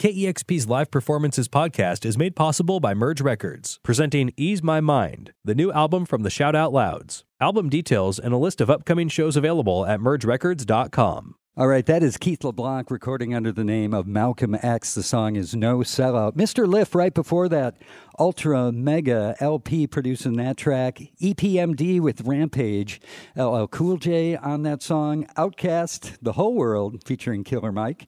KEXP's Live Performances podcast is made possible by Merge Records, presenting Ease My Mind, the new album from the Shout Out Louds. Album details and a list of upcoming shows available at mergerecords.com. All right, that is Keith LeBlanc recording under the name of Malcolm X. The song is No Sellout. Mr. Lif, right before that, Ultra Mega El-P producing that track. EPMD with Rampage. LL Cool J on that song. Outkast, The Whole World featuring Killer Mike.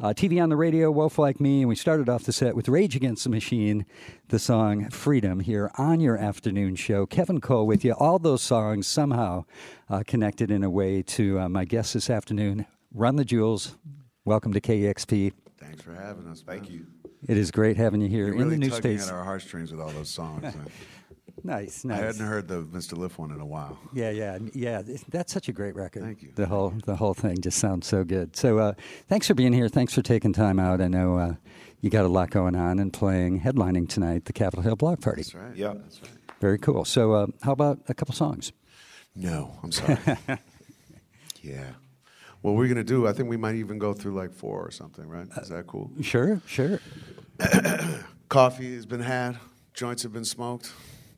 Uh, TV on the radio, Wolf Like Me, and we started off the set with Rage Against the Machine, the song Freedom here on your afternoon show. Kevin Cole with you. All those songs somehow uh, connected in a way to uh, my guest this afternoon, Run the Jewels. Welcome to KEXP. Thanks for having us. Thank you. It is great having you here You're in really the new tugging space. at our heartstrings with all those songs. Nice, nice. I hadn't heard the Mr. Lif one in a while. Yeah, yeah, yeah. That's such a great record. Thank you. The whole the whole thing just sounds so good. So, uh, thanks for being here. Thanks for taking time out. I know uh, you got a lot going on and playing, headlining tonight, the Capitol Hill Block Party. That's right. Yeah. That's right. Very cool. So, uh, how about a couple songs? No, I'm sorry. yeah. What we're gonna do? I think we might even go through like four or something. Right? Is that cool? Sure, sure. Coffee has been had. Joints have been smoked.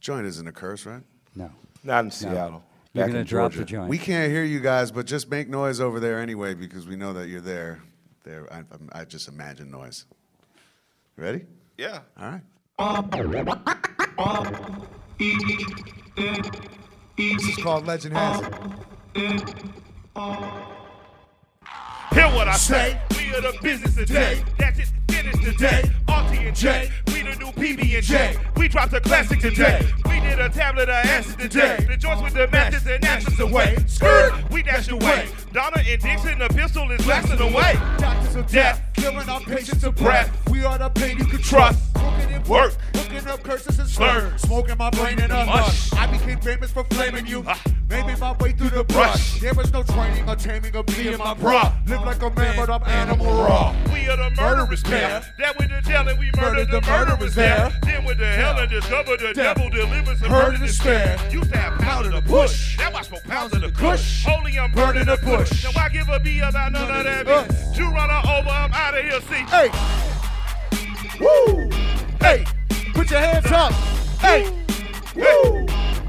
Joint isn't a curse, right? No, Not in Seattle. you're Back gonna in drop Georgia. the joint. We can't hear you guys, but just make noise over there anyway because we know that you're there. There, I, I just imagine noise. Ready? Yeah. All right. This is called Legend Has It. Hear what I say. We are the business today. That's it. Finished today. And J. We the new PB and J. We dropped a classic today. We did a tablet of acid today. The joints with the matches and ashes away. Skirt. We dashed away. Donna and Dixon, the pistol is blasting away. Doctors of death. Killing our patients of breath. We are the pain you can trust. Work. Looking up curses and slurs. Smoking my brain in a hush. I became famous for flaming you. Ah. Making my way through the brush. There was no training or taming of me and my bra. Live like a man, but I'm animal raw. We are the murderers pair. That went the jail and we murdered the murderers there. Then went the hell and discovered the devil delivers and murder despair. Used to have pounds of the push. Now I smoke pounds of the kush. Holy, I'm burning the bush. Now I give a B about none of that bitch. You run her over, I'm out of here, see. Hey. Woo. Hey. Put your hands up. Hey. Woo.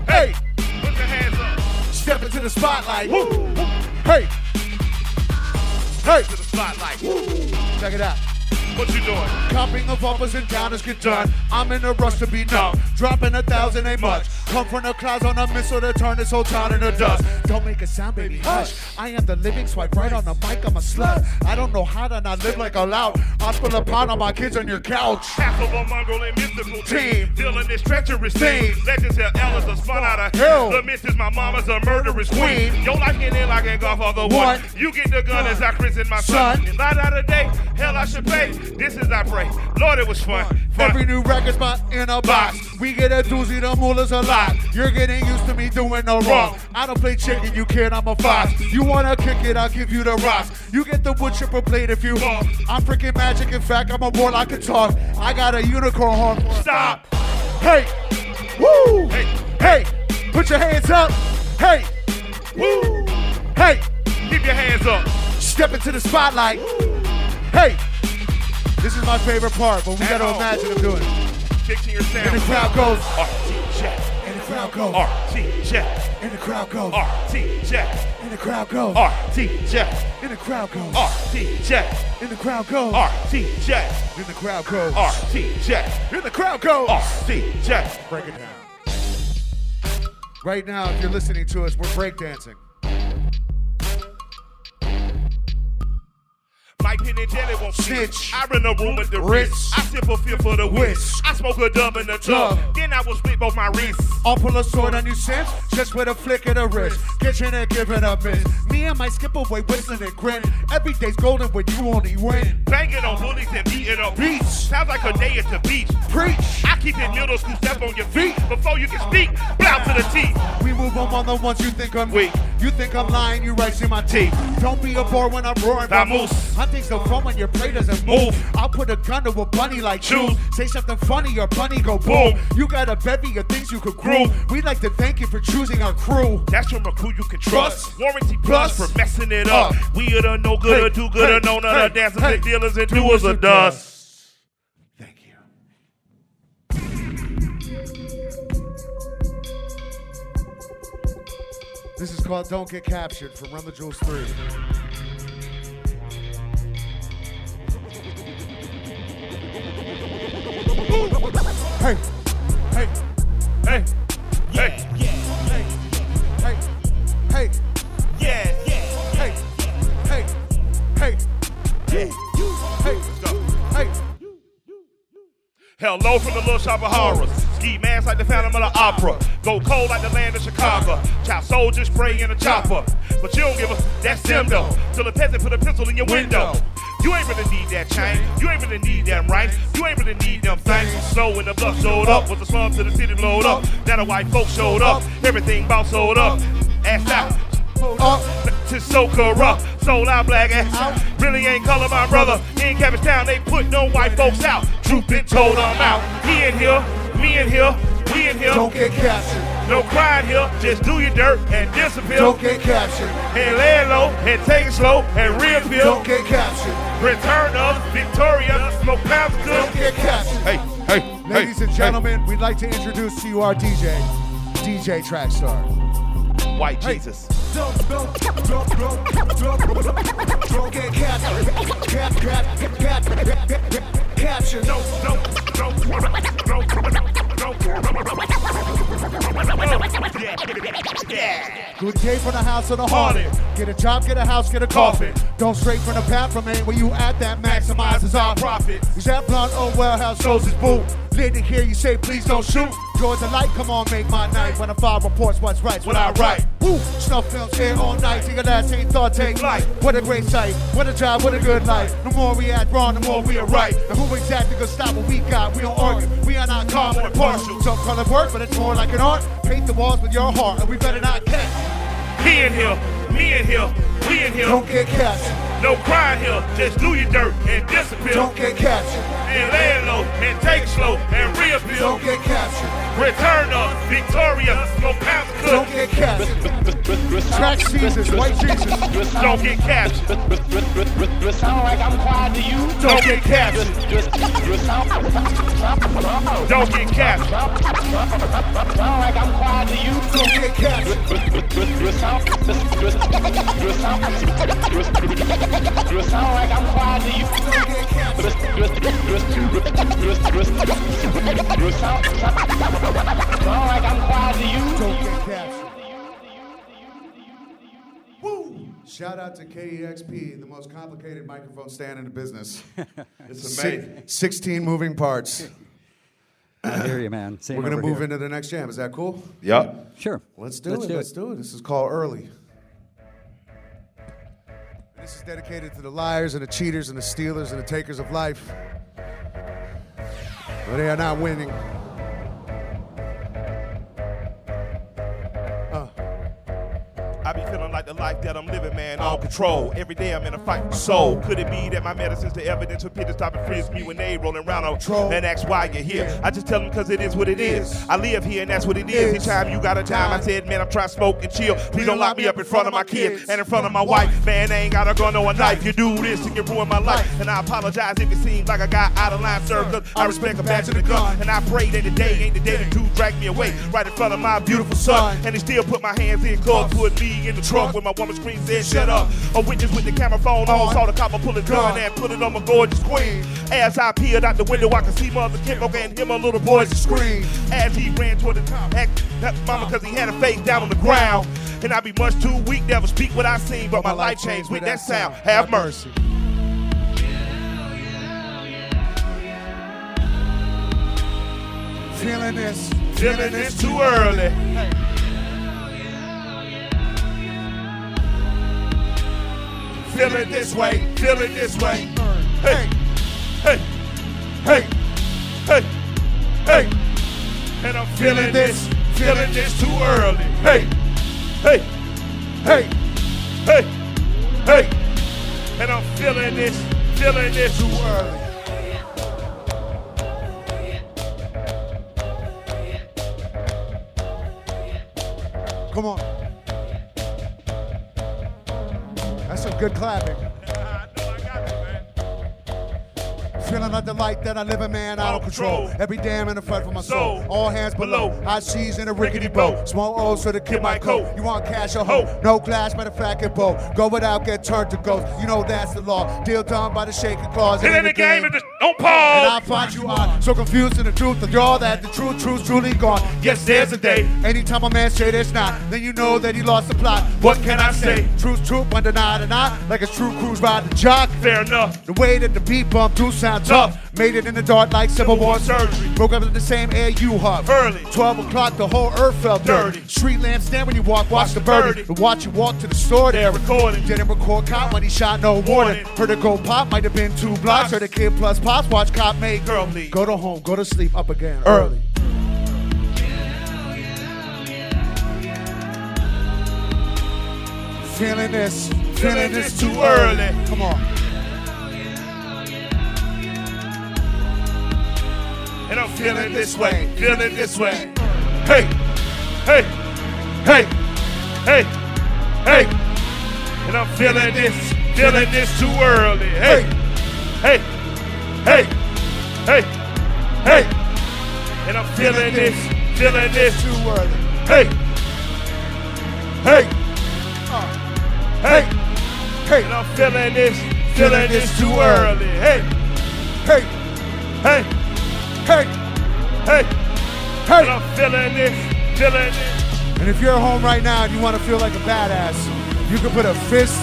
Hey. Put your hands up. Step into the spotlight. Woo. Hey. Hey. To the spotlight. Woo. Check it out. What you doing? Copping of uppers and downers get done. I'm in a rush to be known. Dropping a thousand ain't much. Come from the clouds on a missile to turn this whole town into dust. Don't make a sound, baby. Hush. I am the living swipe right on the mic. I'm a slut. I don't know how to not live like a lout. I spill a pound on my kids on your couch. Half of a mongrel and mystical team. This treacherous thing. Legends tell Ellis a spun out of hell. The missus, my mama's a murderous queen. Your life get in like a golf on the one. You get the gun as I christen my son. Light out of day, hell I should pay. This is I pray. Lord, it was fun. fun. Every new record's spot in a box. We get a doozy, the moolah's a lot. You're getting used to me doing no wrong. I don't play chicken, you kid, I'm a fox. You wanna kick it, I'll give you the rocks. You get the wood chipper blade if you want. I'm freaking magic, in fact, I'm a warlock I can talk. I got a unicorn horn. Stop. Hey. Woo. Hey. Hey. Put your hands up. Hey. Woo. Hey. Keep your hands up. Step into the spotlight. Hey. This is my favorite part, but we gotta imagine him doing it. Your sound. And the crowd goes. RTJ. Crowd goes. RTJ. And the crowd goes. RTJ. And the crowd goes. RTJ. And the crowd goes. RTJ. And the crowd goes. RTJ. And the crowd goes. RTJ. And the crowd goes. RTJ. Break it down. Right now, if you're listening to us, we're breakdancing. Mike Penn and Jelly won't snitch. I run a room with the Rich. I sip a feel for the whisk. I smoke a dub in the tub. Then I will split both my wrists. I'll pull a sword on you, Sims, just with a flick of the wrist. Kitchen and give up miss. Me and my skip away, whistling and grin. Every day's golden when you only win. Banging on bullies and beating up Beach. Sounds like a day at the beach. Preach. I keep it middle school, step on your feet. Before you can speak, blow to the teeth. We move them on the ones you think I'm weak. You think I'm lying, you right in my teeth. Don't be a bore when I'm roaring. Vamos. Hunting's so fun when your play doesn't move. I'll put a gun to a bunny like Choose. you. Say something funny, your bunny go boom. Boom. You got a bevy of things you could groove. We'd like to thank you for choosing our crew. That's from a crew you can trust. Warranty plus Plus. for messing it up. Uh. We are the no good Hey, or do good hey, or no none hey, of dancers hey. and dealers and Doers of dust. This is called Don't Get Captured from Run the Jewels 3. Hey, hey, Hey, hey, hey, hey, hey, yeah, yeah. hey, hey, hey, hey, hey, hey. Hello from the little shop of horrors. Ski masks like the Phantom of the Opera. Go cold like the land of Chicago. Child soldiers spray in a chopper. But you don't give a that's them though. Till the peasant put a pencil in your window. You ain't really need that chain. You ain't really need them rights. You ain't really need them things. So when the bus showed up, was the slum to the city blowed up. Now the white folks showed up. Everything about sold up. Ass out. Up, to so corrupt. Sold out black ass. Really ain't color my brother. In Cabbagetown, they put no white folks out. Truth been told, I'm out. He in here, me in here, we in here. don't get captured. No crying here, just do your dirt and disappear. Don't get captured. And lay low and take it slow and reappear. Don't get captured. Return of Victoria, smoke pounds of Don't get captured. Hey, hey, Ladies and gentlemen, we'd like to introduce to you our DJ, DJ Trackstar. hey. White Jesus. Good day from the house of the haunted. Get a job, get a house, get a coffin. Don't straight from the path from ain't where you at that maximizes our profit. Is that blunt? Oh well, how shows his boot. Lit to hear you say, please don't shoot. Joy the light, come on, make my night. When I file reports, what's right, what I write. Woo! Snuff films here all night. Take a last ain't thought, take life. What a great sight. What a job, what a good life. The more we act wrong, the more we are right. And who exactly gonna stop what we got? We don't argue. We are not calm and partial. Some call it work, but it's more like an art. Paint the walls with your heart, and we better not catch. He in here, me in here, we in here. Don't get captured. No crying here, just do your dirt and disappear. Don't get captured. and lay low and take it slow and reappeal. Don't get captured. Return of Victoria, no pounds of Don't get captured. Track Jesus, white Jesus. Don't get captured. Sound like I'm quiet to you. Don't get captured. Don't get captured. Sound like I'm quiet to you. Don't get captured. Sound like I'm quiet to you. Don't get captured. Sound like I'm quiet to you. Don't get captured. Woo! Shout out to KEXP, the most complicated microphone stand in the business. It's Si- amazing. 16 moving parts. I hear you, man. Same We're going to move here. into the next jam. Is that cool? Yup. Sure. Let's do Let's it. do Let's it. do it. This is called Early. This is dedicated to the liars and the cheaters and the stealers and the takers of life. But they are not winning. Like the life that I'm living, man, all control. Every day I'm in a fight for soul. Could it be that my medicine's the evidence for people stop and freeze me when they rolling around on Troll. and ask why you're here? I just tell them because it is what it is. I live here and that's what it is. Each time you got a time, I said, man, I'm trying to smoke and chill. Please don't lock me up in front of my kids and in front of my wife. Man, I ain't got a gun or a knife. You do this and you ruin my life. And I apologize if it seems like I got out of line, sir, because I respect a badge of a gun. And I pray that today ain't the day the dude drag me away right in front of my beautiful son. And they still put my hands in gloves, put me in the trunk when my woman screams, said, shut up. A witness with the camera phone on, saw the copper pull his gun and put it on my gorgeous queen. As I peered out the window, I could see Mother Kimbo and him a little boy's scream. As he ran toward the top, act that mama, cause he had a face down on the ground. And I'd be much too weak, never speak what I seen, but my life changed with that sound. Have mercy. Feeling this. Feeling this too early. Feeling this way, feeling this way. Hey, hey, hey, hey, hey. And I'm feeling this, feeling this too early. Hey, hey, hey, hey, hey. And I'm feeling this, feeling this too early. Come on. Good clapping. I know I got it, man. Feeling like the light that I live a man, out don't control. Every damn in the front for my soul. All hands below. High seas in a rickety boat. Small O's for the kid my coat. You want cash or hoe? No glass, matter of fact, it both. Go without, get turned to ghost. You know that's the law. Deal done by the shaking claws. It ain't a game, and just don't pause. And I find you odd, so confused in the truth of y'all that the truth, truth's truly gone. Yes, there's a day. Anytime a man say there's not, then you know that he lost the plot. What can I say? Truth, truth, when denied or not, like a true cruise ride the jock. Fair enough. The way that the beat bump do sound tough. Made it in the dark like Civil War surgery. Broke up in the same air you hug. Early. 12 o'clock, the whole earth felt dirty. Dirty. Street lamps stand when you walk, watch the birdie. birdie. Watch you walk to the store, They're recording. Didn't record cop when he shot, no warning. Heard it go pop, might have been two blocks. Heard a kid plus pops, watch cop make Girl leave. Go to home, go to sleep, up again early. Feeling this, feeling this too early. Come on. And I'm feeling this way, feeling this way. Hey, hey, hey, hey, hey. And I'm feeling this, feeling this too early. Hey, hey, hey, hey, hey. And I'm feeling this, feeling this too early. Hey, hey, hey. Hey, And I'm feeling this, feeling this too early. Hey, hey, hey, hey, hey. And hey. I'm feeling this, feeling this. And if you're at home right now and you want to feel like a badass, you can put a fist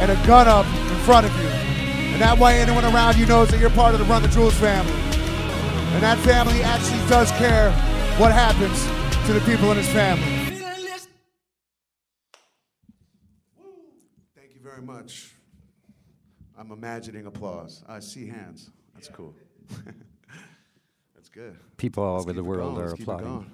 and a gun up in front of you. And that way anyone around you knows that you're part of the Run the Jewels family. And that family actually does care what happens to the people in his family. Thank you very much. I'm imagining applause. I see hands. That's cool. That's good. People all Let's over the world going. are Let's applauding. going.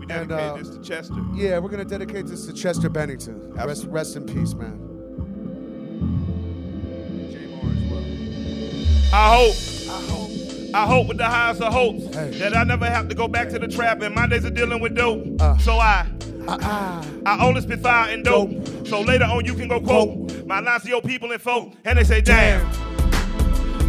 We And, dedicate uh, this to Chester. Yeah, we're gonna dedicate this to Chester Bennington. Rest, rest in peace, man. J Moore as well. I hope, I hope, I hope with the highest of hopes Hey. that I never have to go back to the trap and my days of dealing with dope. Uh. so I, ah. I only spit fire and dope. So later on you can go quote my lines to your people and folk, and they say, damn,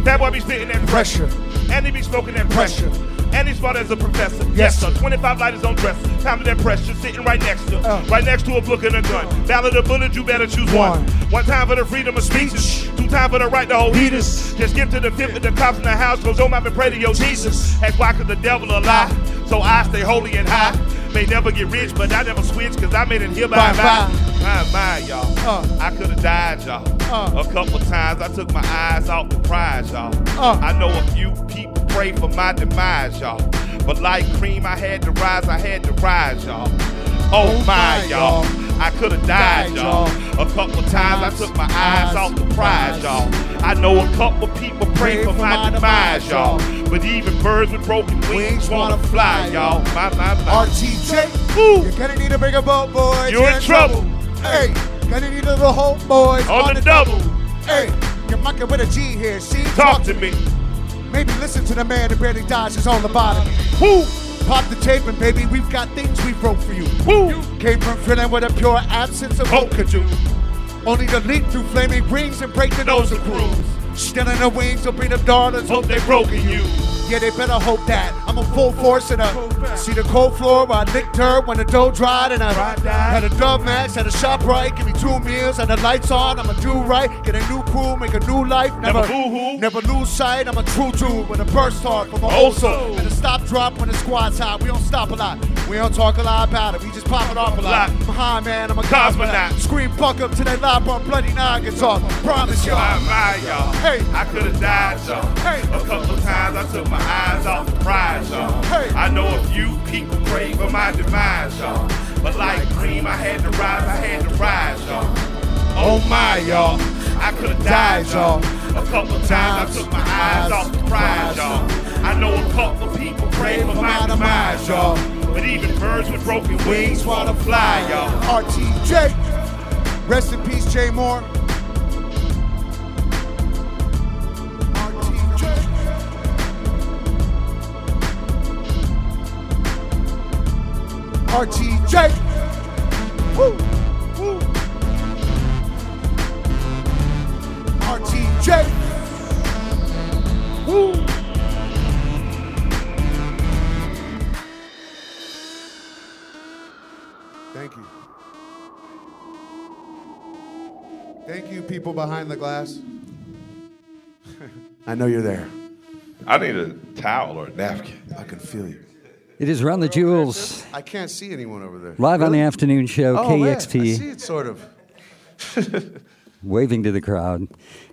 that boy be spitting that pressure, and he be smoking that pressure. And he's smart as a professor. Yes, sir. sir. 25 lighters on dresser. Time to that pressure. Sitting right next to. Uh. Right next to a book and a gun. Ballot or bullet, you better choose one. One. One time for the freedom of speech. Two time for the right to hold heaters. Just give to the fifth with the cops in the house. Goes home and pray to your Jesus. Ask why could the devil a lie. So I stay holy and high. May never get rich, but I never switch, cause I made it here by. My, my, y'all. Uh. I could have died, y'all. Uh. A couple times I took my eyes off the prize, y'all. Uh. I know a few people pray for my demise, y'all. But like cream, I had to rise, I had to rise, y'all. Oh, Oh my, y'all. I could have died, y'all. A couple times I took my eyes off the prize, y'all. I know a couple people pray for my demise, y'all. But even birds with broken wings wanna fly, y'all. My, my, my. RTJ, you're gonna need a bigger boat, boys. You're in trouble. Hey, gonna need a little hope, boys. On the double. Hey, you're mucking with a G here. See, Talk to me. Maybe listen to the man who barely dodged his own lobotomy. Woo, Pop the tape and baby, we've got things we wrote for you. woo. Came from feeling with a pure absence of hope could do. Only to leap through flaming rings and break the nose of crews. Stealing the wings will bring the daughters, Hope they broken you. Yeah, they better hope that. I'm a full force in a see the cold floor where I licked her when the dough dried and I had a dub match had a shop right, give me two meals and the lights on. I'ma do right, get a new crew, make a new life. Never, Never never lose sight. I'm a true dude with a burst heart from a old soul and a stop drop when the squad's hot. We don't stop a lot. We don't talk a lot about it. We just pop it off a lot. I'm high, man. I'm a Cosmonaut. Scream fuck up to that loud bar, bloody noggins off. Promise y'all. my, y'all. Hey. I could have died, y'all. Hey. A couple times I took my eyes off the prize, y'all. I know a few people pray for my demise, y'all. But like cream, I had to rise, I had to rise, y'all. Oh my, y'all. I could have died, y'all. A couple times I took my eyes off the prize, y'all. I know a couple of people pray for my demise, y'all. But even birds with broken wings wanna fly, y'all. RTJ. Rest in peace, Jay Moore. RTJ. Woo, woo. RTJ. Woo. Thank you. Thank you, people behind the glass. I know you're there. I need a towel or a napkin. I can feel you. It is Run the Jewels, I can't see anyone over there. live on the afternoon show, Oh, man, I KEXP. see it sort of. waving to the crowd.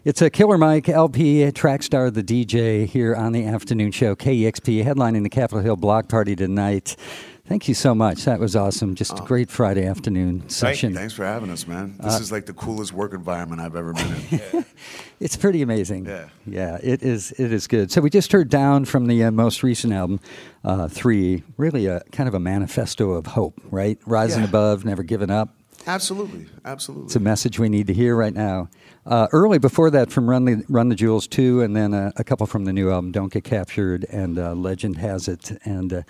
It's a Killer Mike El-P track star, the DJ here on the afternoon show, KEXP, headlining the Capitol Hill Block Party tonight. Thank you so much. That was awesome. Just a great Friday afternoon session. Thanks for having us, man. Uh, This is like the coolest work environment I've ever been in. It's pretty amazing. Yeah. yeah, it is. It is good. So we just heard down from the uh, most recent album, uh, three. Really, a kind of a manifesto of hope, right? Rising Yeah. above, never giving up. absolutely, absolutely. It's a message we need to hear right now. Uh, early before that, from Run the Run the Jewels two, and then uh, a couple from the new album, Don't Get Captured and uh, Legend Has It, and uh,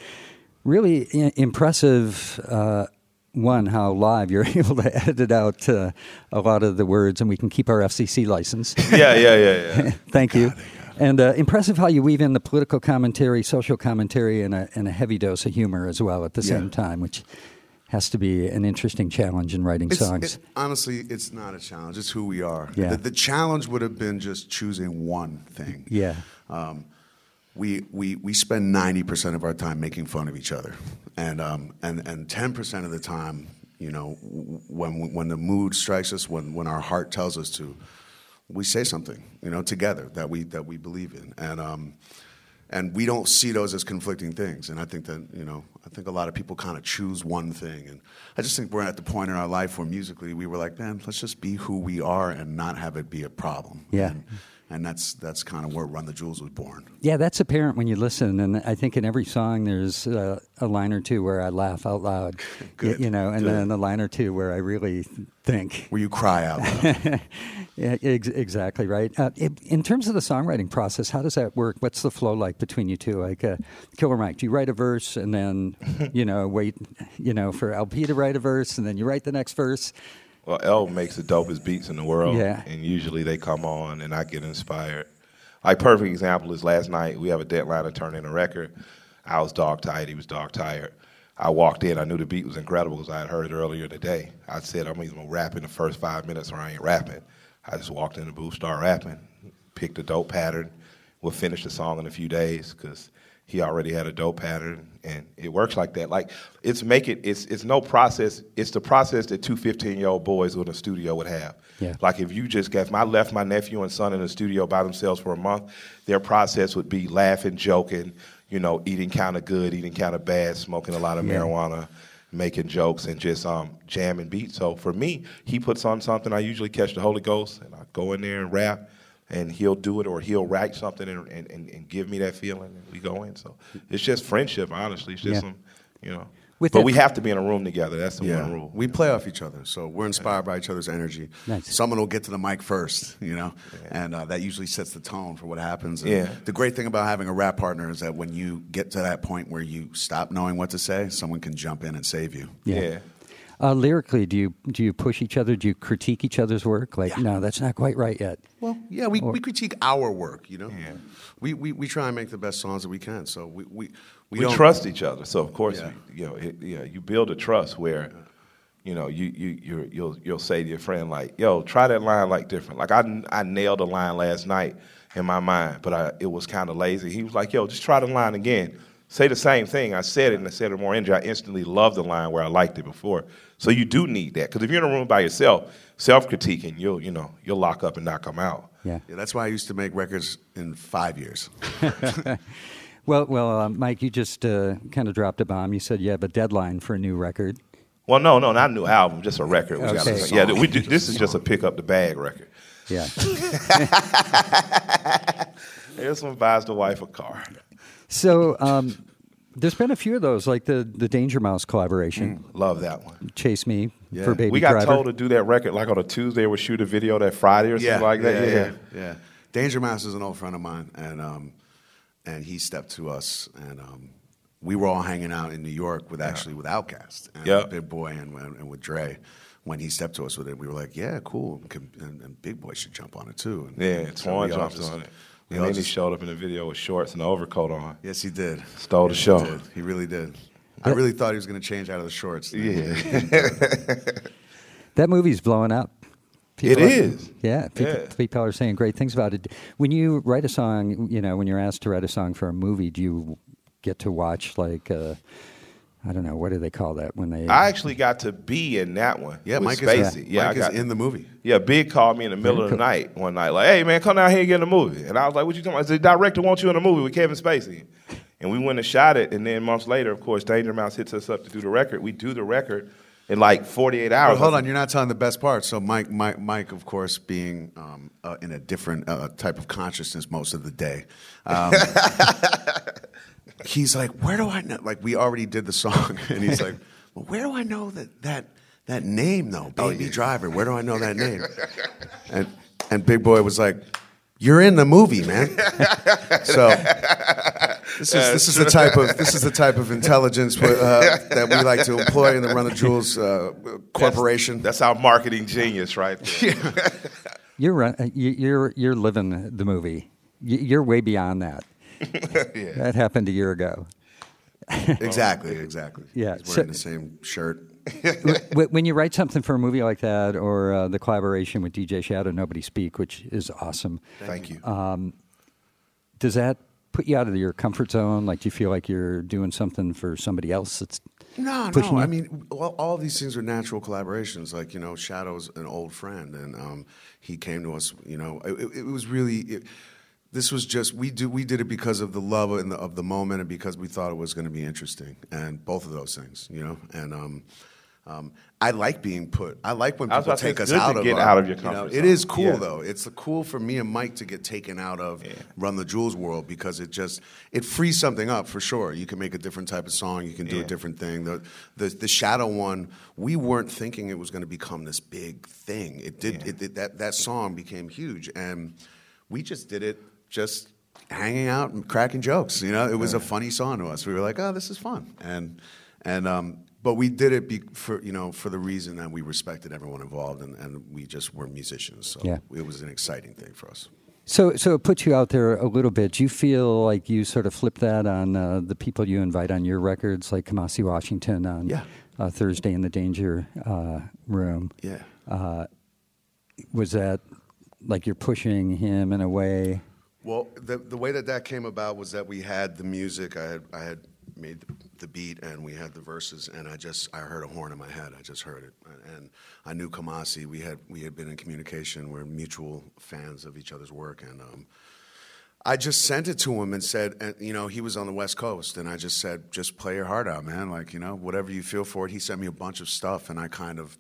really I- impressive. Uh, one, how live you're able to edit out uh, a lot of the words, and we can keep our FCC license. Yeah, yeah, yeah, yeah. Thank you. And uh, impressive how you weave in the political commentary, social commentary, and a, and a heavy dose of humor as well at the Yeah. same time, which has to be an interesting challenge in writing It's- songs. it- honestly, it's not a challenge. It's who we are. Yeah. The, the challenge would have been just choosing one thing. yeah. Um, we, we, we spend 90% of our time making fun of each other. And, um, and, and 10% of the time, you know, when, when the mood strikes us, when, when our heart tells us to, we say something, you know, together that we, that we believe in. And, um, and we don't see those as conflicting things. And I think that, you know, I think a lot of people kind of choose one thing. And I just think we're at the point in our life where musically we were like, man, let's just be who we are and not have it be a problem. Yeah. And, and that's, that's kind of where Run the Jewels was born. Yeah, that's apparent when you listen, and I think in every song there's uh, a line or two where I laugh out loud, Good, you know, and good. then a line or two where I really think. Where you cry out loud. Yeah, ex- exactly right. Uh, in- in terms of the songwriting process, how does that work? What's the flow like between you two? Like, uh, Killer Mike, do you write a verse and then, you know, wait, you know, for El-P to write a verse, and then you write the next verse? Well, L makes the dopest beats in the world. Yeah. And usually they come on and I get inspired. Like perfect example is last night we have a deadline to turn in a record. I was dog tired, he was dog tired. I walked in, I knew the beat was incredible because I had heard it earlier today. I said I'm either gonna rap in the first five minutes or I ain't rapping. I just walked in the booth, start rapping, picked a dope pattern. We'll finish the song in a few days because he already had a dope pattern and it works like that. Like it's make it it's it's no process. It's the process that two 15 year old boys in a studio would have. Yeah. Like if you just got, if I left my nephew and son in the studio by themselves for a month, their process would be laughing, joking, you know, eating kind of good, eating kind of bad, smoking a lot of Yeah. marijuana, making jokes, and just um, jamming beats. So for me, he puts on something. I usually catch the Holy Ghost, and I go in there and rap. And he'll do it, or he'll write something and, and, and, and give me that feeling, and we go in. So it's just friendship, honestly. It's just Yeah. some, you know. With but we have to be in a room together. That's the one rule. We play off each other, so we're inspired by each other's energy. Nice. Someone will get to the mic first, you know, and uh, that usually sets the tone for what happens. And Yeah. The great thing about having a rap partner is that when you get to that point where you stop knowing what to say, someone can jump in and save you. yeah. Uh, lyrically, do you do you push each other? Do you critique each other's work? Like, no, that's not quite right yet. Well, yeah, we, we critique our work, you know. Yeah. We, we we try and make the best songs that we can. So we we, we, we, don't trust each other. So of course, Yeah. you, you know, it, yeah, you build a trust where, you know, you you you you'll you'll say to your friend like, "Yo, try that line like different." Like I I nailed a line last night in my mind, but I it was kind of lazy. He was like, "Yo, just try the line again." Say the same thing. I said it and I said it more energy. I instantly loved the line where I liked it before. So you do need that because if you're in a room by yourself, self-critiquing, you'll you know you'll lock up and not come out. Yeah. Yeah, that's why I used to make records in five years. Well, well, uh, Mike, you just uh, kind of dropped a bomb. You said you have a deadline for a new record. Well, no, no, not a new album, just a record. We gotta- Okay. Yeah, we, do- this is just a pick up the bag record. Yeah. This one buys the wife a car. So um, there's been a few of those, like the the Danger Mouse collaboration, Love that one. "Chase Me" Yeah. for Baby we got Driver. told to do that record like on a Tuesday. We'll shoot a video that Friday or something like that. Yeah, yeah, yeah. Danger Mouse is an old friend of mine, and um, and he stepped to us, and um, we were all hanging out in New York with actually with Outkast and Yeah. Big Boy and, and with Dre. When he stepped to us with it, we were like, "Yeah, cool." And, and, and Big Boy should jump on it too. And, Yeah, and Twan we jumped on it. We And all then he just- showed up in the video with shorts and an overcoat on. Yes, he did. Stole the Yes, show. He, did. He really did. I really thought he was going to change out of the shorts. Yeah. That movie's blowing up. It are- is. Yeah people, Yeah. people are saying great things about it. When you write a song, you know, when you're asked to write a song for a movie, do you get to watch like, uh, I don't know, what do they call that when they? I actually got to be in that one. Yeah, with Mike Spacey. is, yeah, Mike I got is in the movie. Yeah, Big called me in the middle Very of the cool. night one night, like, "Hey man, come down here and get in the movie." And I was like, "What you talking about?" I said, "The director wants you in a movie with Kevin Spacey." And we went and shot it, and then months later, of course, Danger Mouse hits us up to do the record. We do the record in like 48 hours. But hold on, you're not telling the best part. So Mike, Mike, Mike, of course, being um, uh, in a different uh, type of consciousness most of the day. Um, he's like, where do I know? Like, we already did the song, and he's like, well, where do I know that that that name though, Baby Driver? Where do I know that name? And and Big Boy was like, you're in the movie, man. so. This is, this is the type of this is the type of intelligence uh, that we like to employ in the Run the Jewels uh, corporation. That's our marketing genius, right? There. You're uh, you- you're you're living the movie. You're way beyond that. That happened a year ago. Exactly, exactly. Yeah, He's wearing so- the same shirt. When you write something for a movie like that, or uh, the collaboration with DJ Shadow, Nobody Speak, which is awesome, Thank you. does that put you out of your comfort zone? Like, do you feel like you're doing something for somebody else? That's No, pushing no. you? I mean, all, all these things are natural collaborations. Like you know, Shadow's an old friend, and um, he came to us. You know, it, it- it was really. It, this was just we do we did it because of the love and the, of the moment, and because we thought it was going to be interesting, and both of those things, you know. And um, um, I like being put. I like when people about to say, take us out of get our- out of your you know, comfort It is cool Yeah. though. It's cool for me and Mike to get taken out of Run the Jewels world because it just it frees something up for sure. You can make a different type of song. You can do a different thing. The, the the Shadow one, we weren't thinking it was going to become this big thing. It did. Yeah. It, it, that that song became huge, and we just did it just hanging out and cracking jokes. You know, it was a funny song to us. We were like, oh, this is fun, and and um, but we did it be, for you know for the reason that we respected everyone involved, and, and we just were musicians. So Yeah. it was an exciting thing for us. so. So it puts you out there a little bit. Do you feel like you sort of flip that on uh, the people you invite on your records, like Kamasi Washington on Yeah. uh, Thursday in the Danger uh, Room? Yeah. Was that like you're pushing him in a way? Well, the the way that that came about was that we had the music. I had I had made the, beat and we had the verses, and I just I heard a horn in my head. I just heard it, and I knew Kamasi. We had we had been in communication. We're mutual fans of each other's work, and um, I just sent it to him and said, and you know, he was on the West Coast, and I just said, just play your heart out, man. Like you know, whatever you feel for it. He sent me a bunch of stuff, and I kind of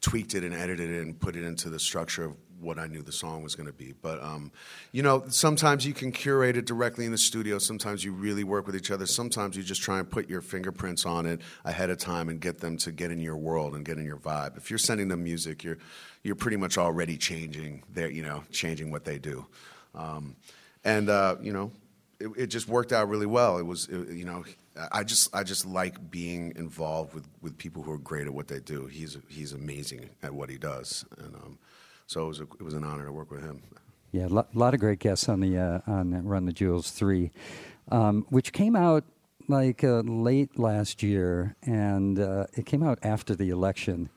tweaked it and edited it and put it into the structure of what I knew the song was going to be. But um, you know, sometimes you can curate it directly in the studio. Sometimes you really work with each other. Sometimes you just try and put your fingerprints on it ahead of time and get them to get in your world and get in your vibe. If you're sending them music, you're you're pretty much already changing their, you know, changing what they do. Um, and uh, you know, it, it just worked out really well. It was, it, you know, I just I just like being involved with, with people who are great at what they do. He's he's amazing at what he does, and um, so it was a, it was an honor to work with him. Yeah, a lot, lot of great guests on the uh, on Run the Jewels three, um, which came out like uh, late last year, and uh, it came out after the election.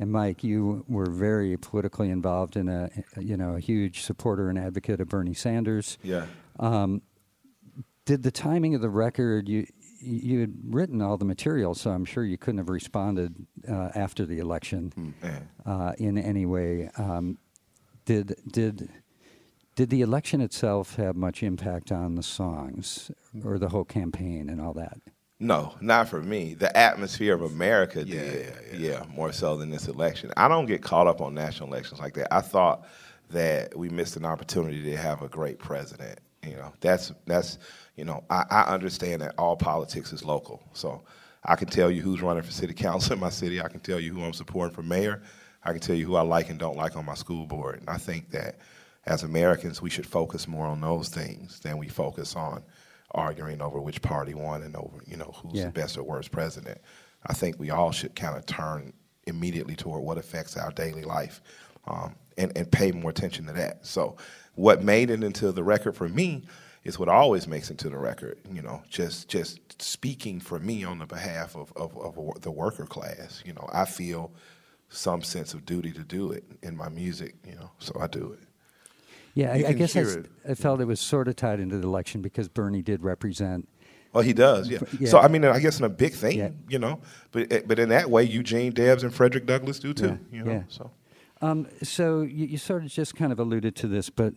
And Mike, you were very politically involved in a you know a huge supporter and advocate of Bernie Sanders. Yeah. Did the timing of the record you you had written all the material, so I'm sure you couldn't have responded uh, after the election uh, in any way. Um, did did did the election itself have much impact on the songs or the whole campaign and all that? No, not for me. The atmosphere of America Yeah, did. yeah, yeah. more so than this election. I don't get caught up on national elections like that. I thought that we missed an opportunity to have a great president. You know, that's that's you know, I, I understand that all politics is local. So I can tell you who's running for city council in my city. I can tell you who I'm supporting for mayor. I can tell you who I like and don't like on my school board. And I think that as Americans, we should focus more on those things than we focus on arguing over which party won and over, you know, who's Yeah. the best or worst president. I think we all should kind of turn immediately toward what affects our daily life. Um, and, and pay more attention to that. So what made it into the record for me is what always makes it to the record. You know, just just speaking for me on the behalf of, of, of the worker class. You know, I feel some sense of duty to do it in my music. You know, so I do it. Yeah, I, I guess I, it. I felt it was sort of tied into the election because Bernie did represent. Well, he does, yeah. Yeah. So I mean, I guess in a big thing, Yeah. you know, but eh, but in that way, Eugene Debs and Frederick Douglass do too. Yeah, You know, yeah. so Um, so you, you sort of just kind of alluded to this, but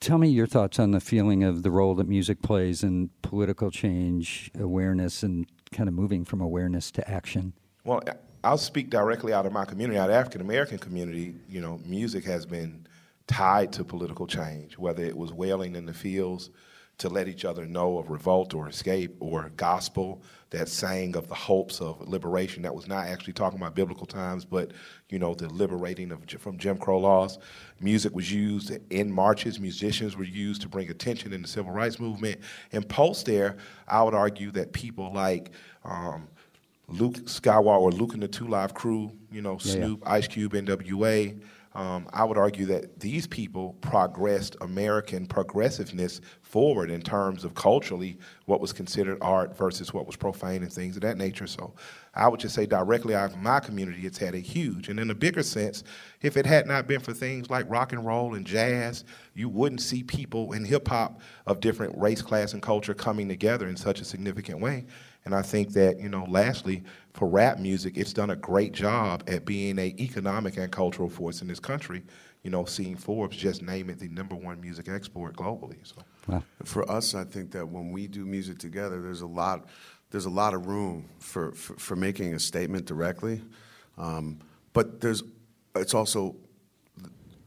tell me your thoughts on the feeling of the role that music plays in political change, awareness, and kind of moving from awareness to action. Well, I'll speak directly out of my community, out of African American community. You know, music has been tied to political change, whether it was wailing in the fields to let each other know of revolt or escape, or gospel that sang of the hopes of liberation that was not actually talking about biblical times, but you know, the liberating of from Jim Crow laws. Music was used in marches. Musicians were used to bring attention in the civil rights movement. And post there, I would argue that people like um, Luke Skywalker or Luke and the Two Live Crew, you know, Yeah, yeah. Snoop, Ice Cube, NWA. Um, I would argue that these people progressed American progressiveness forward in terms of culturally what was considered art versus what was profane and things of that nature. So I would just say directly out of my community, it's had a huge. And in a bigger sense, if it had not been for things like rock and roll and jazz, you wouldn't see people in hip hop of different race, class, and culture coming together in such a significant way. And I think that, you know, lastly, for rap music, it's done a great job at being a economic and cultural force in this country. You know, seeing Forbes just name it the number one music export globally. So Wow. For us, I think that when we do music together, there's a lot, there's a lot of room for, for, for making a statement directly, um, but there's, it's also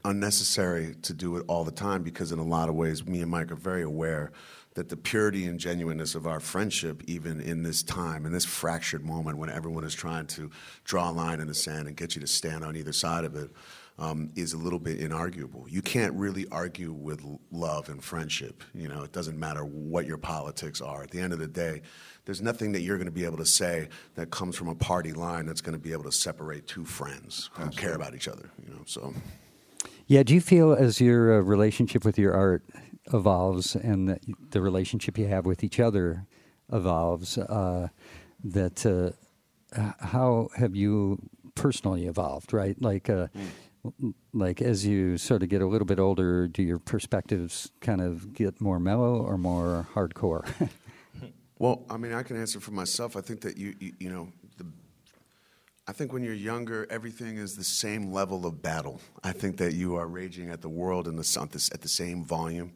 unnecessary to do it all the time because in a lot of ways, me and Mike are very aware that the purity and genuineness of our friendship, even in this time, in this fractured moment when everyone is trying to draw a line in the sand and get you to stand on either side of it, um, is a little bit inarguable. You can't really argue with love and friendship. You know, it doesn't matter what your politics are. At the end of the day, there's nothing that you're going to be able to say that comes from a party line that's going to be able to separate two friends who care about each other. You know, so. Yeah, do you feel as your uh, relationship with your art evolves and that the relationship you have with each other evolves, uh, that uh, how have you personally evolved, right? Like, uh, w- like as you sort of get a little bit older, do your perspectives kind of get more mellow or more hardcore? Well, I mean, I can answer for myself. I think that you, you, you know, the, I think when you're younger, everything is the same level of battle. I think that you are raging at the world in the at the same volume.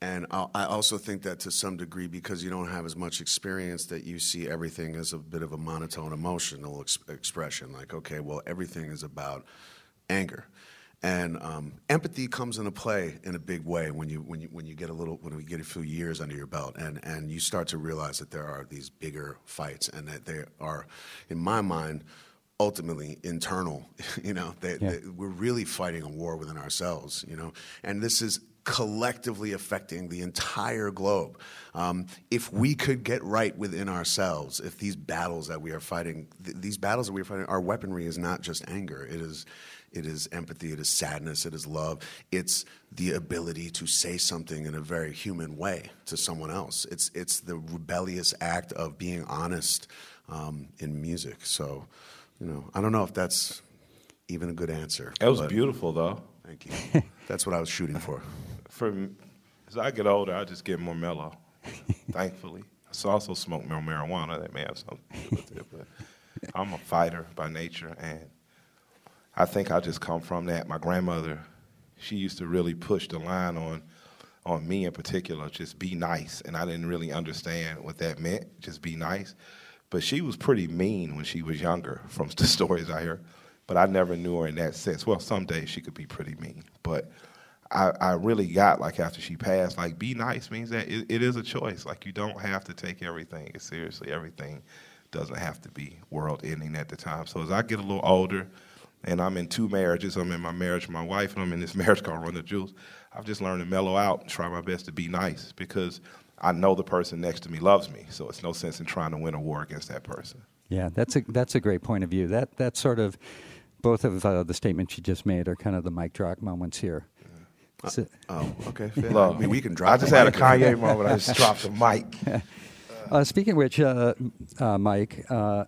And I I also think that to some degree, because you don't have as much experience, that you see everything as a bit of a monotone emotional ex- expression. Like, okay, well, everything is about anger, and um, empathy comes into play in a big way when you when you when you get a little when we get a few years under your belt, and and you start to realize that there are these bigger fights, and that they are, in my mind, ultimately internal. You know, they, Yeah. they, we're really fighting a war within ourselves. You know, and this is collectively affecting the entire globe. Um, if we could get right within ourselves, if these battles that we are fighting, th- these battles that we are fighting, our weaponry is not just anger. It is, it is empathy. It is sadness. It is love. It's the ability to say something in a very human way to someone else. It's it's the rebellious act of being honest um, in music. So, you know, I don't know if that's even a good answer. that was beautiful, though. Thank you. That's what I was shooting for. For as I get older, I just get more mellow. thankfully, I also smoke more marijuana. That may have something to do with it, but I'm a fighter by nature, and I think I just come from that. My grandmother, she used to really push the line on on me in particular, just be nice, and I didn't really understand what that meant. Just be nice, but she was pretty mean when she was younger, from the stories I hear. But I never knew her in that sense. Well, some days she could be pretty mean, but I, I really got like after she passed, like be nice means that it, it is a choice. Like you don't have to take everything seriously. Everything doesn't have to be world ending at the time. So as I get a little older, and I'm in two marriages, I'm in my marriage with my wife, and I'm in this marriage called Run the Jewels. I've just learned to mellow out and try my best to be nice because I know the person next to me loves me. So it's no sense in trying to win a war against that person. Yeah, that's a that's a great point of view. That that sort of both of uh, the statements you just made are kind of the mic drop moments here. So- Oh, okay. fair. Look, I mean, we can drop. I just the had a. Kanye moment. I just dropped the mic. Uh, speaking of which, uh, uh, Mike, uh,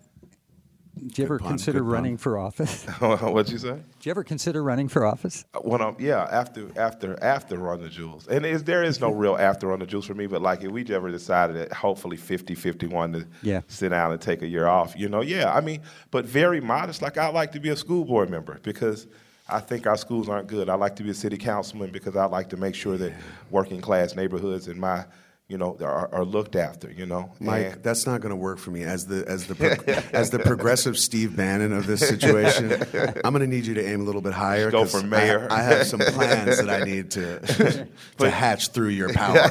do you ever pun, consider running for office? What'd you say? do you ever consider running for office? Uh, when I'm yeah after after after Run the Jewels, and is, there is no real after Run the Jewels for me. But like if we ever decided that hopefully 50, 51 to Yeah. sit down and take a year off, you know, yeah, I mean, but very modest. Like I like to be a school board member because. I think our schools aren't good. I like to be a city councilman because I like to make sure that working class neighborhoods in my, you know, are, are looked after. You know, Mike, And- that's not going to work for me as the as the pro- as the progressive Steve Bannon of this situation. I'm going to need you to aim a little bit higher. Go 'cause for mayor. I, I have some plans that I need to to hatch through your power.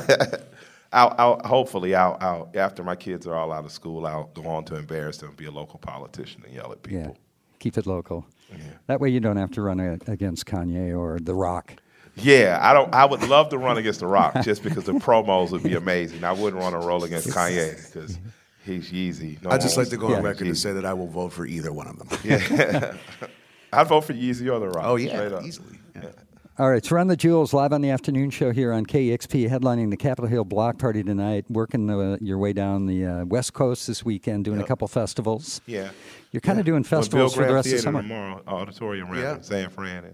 I'll, I'll, hopefully, I'll, I'll, after my kids are all out of school, I'll go on to embarrass them, be a local politician, and yell at people. Yeah, keep it local. yeah. That way you don't have to run a, against Kanye or The Rock. Yeah, I don't. I would love to run against The Rock just because the promos would be amazing. I wouldn't want to roll against Kanye because he's Yeezy. No I'd just like to go on Yeah. record to say that I will vote for either one of them. Yeah, I'd vote for Yeezy or The Rock. Oh straight yeah, up. easily. Yeah. All right, so Run the Jewels live on the afternoon show here on KEXP, headlining the Capitol Hill Block Party tonight, working uh, your way down the uh, West Coast this weekend, doing a couple festivals. Yeah. You're kind of doing Well, festivals for the Graham rest of the summer. tomorrow, auditorium round Yeah. in San Fran, and,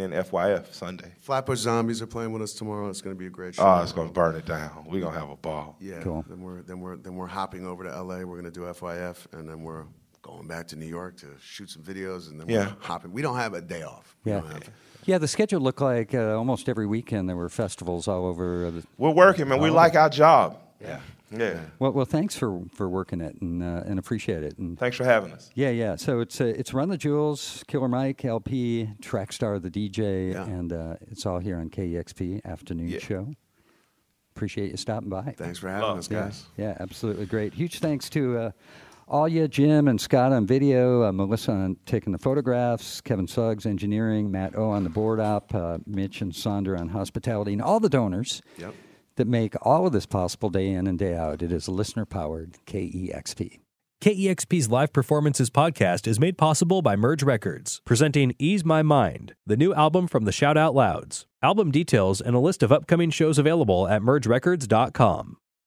and then FYF Sunday. Flatbush Zombies are playing with us tomorrow. It's going to be a great show. Oh, it's gonna burn it down. We're gonna have a ball. Yeah. Cool. Then we're then we're then we're hopping over to LA. We're going to do FYF, and then we're going back to New York to shoot some videos, and then Yeah. we're hopping. We don't have a day off. We Yeah. don't have- Yeah, the schedule looked like uh, almost every weekend there were festivals all over. The, We're working, man. We like our job. Yeah. Yeah. well, well, thanks for, for working it and uh, and appreciate it. And Thanks for having us. yeah, yeah. So it's uh, it's Run the Jewels, Killer Mike, El-P, Trackstar, the DJ, Yeah. and uh, it's all here on KEXP afternoon Yeah. show. Appreciate you stopping by. Thanks for having Love. us, guys. yeah, absolutely great. Huge thanks to uh, Alia, Jim, and Scott on video, uh, Melissa on taking the photographs, Kevin Suggs engineering, Matt O on the board op, uh, Mitch and Sandra on hospitality, and all the donors Yep. That make all of this possible day in and day out. It is listener powered KEXP. KEXP's Live Performances podcast is made possible by Merge Records, presenting Ease My Mind, the new album from the Shout Out Louds. Album details and a list of upcoming shows available at mergerecords.com.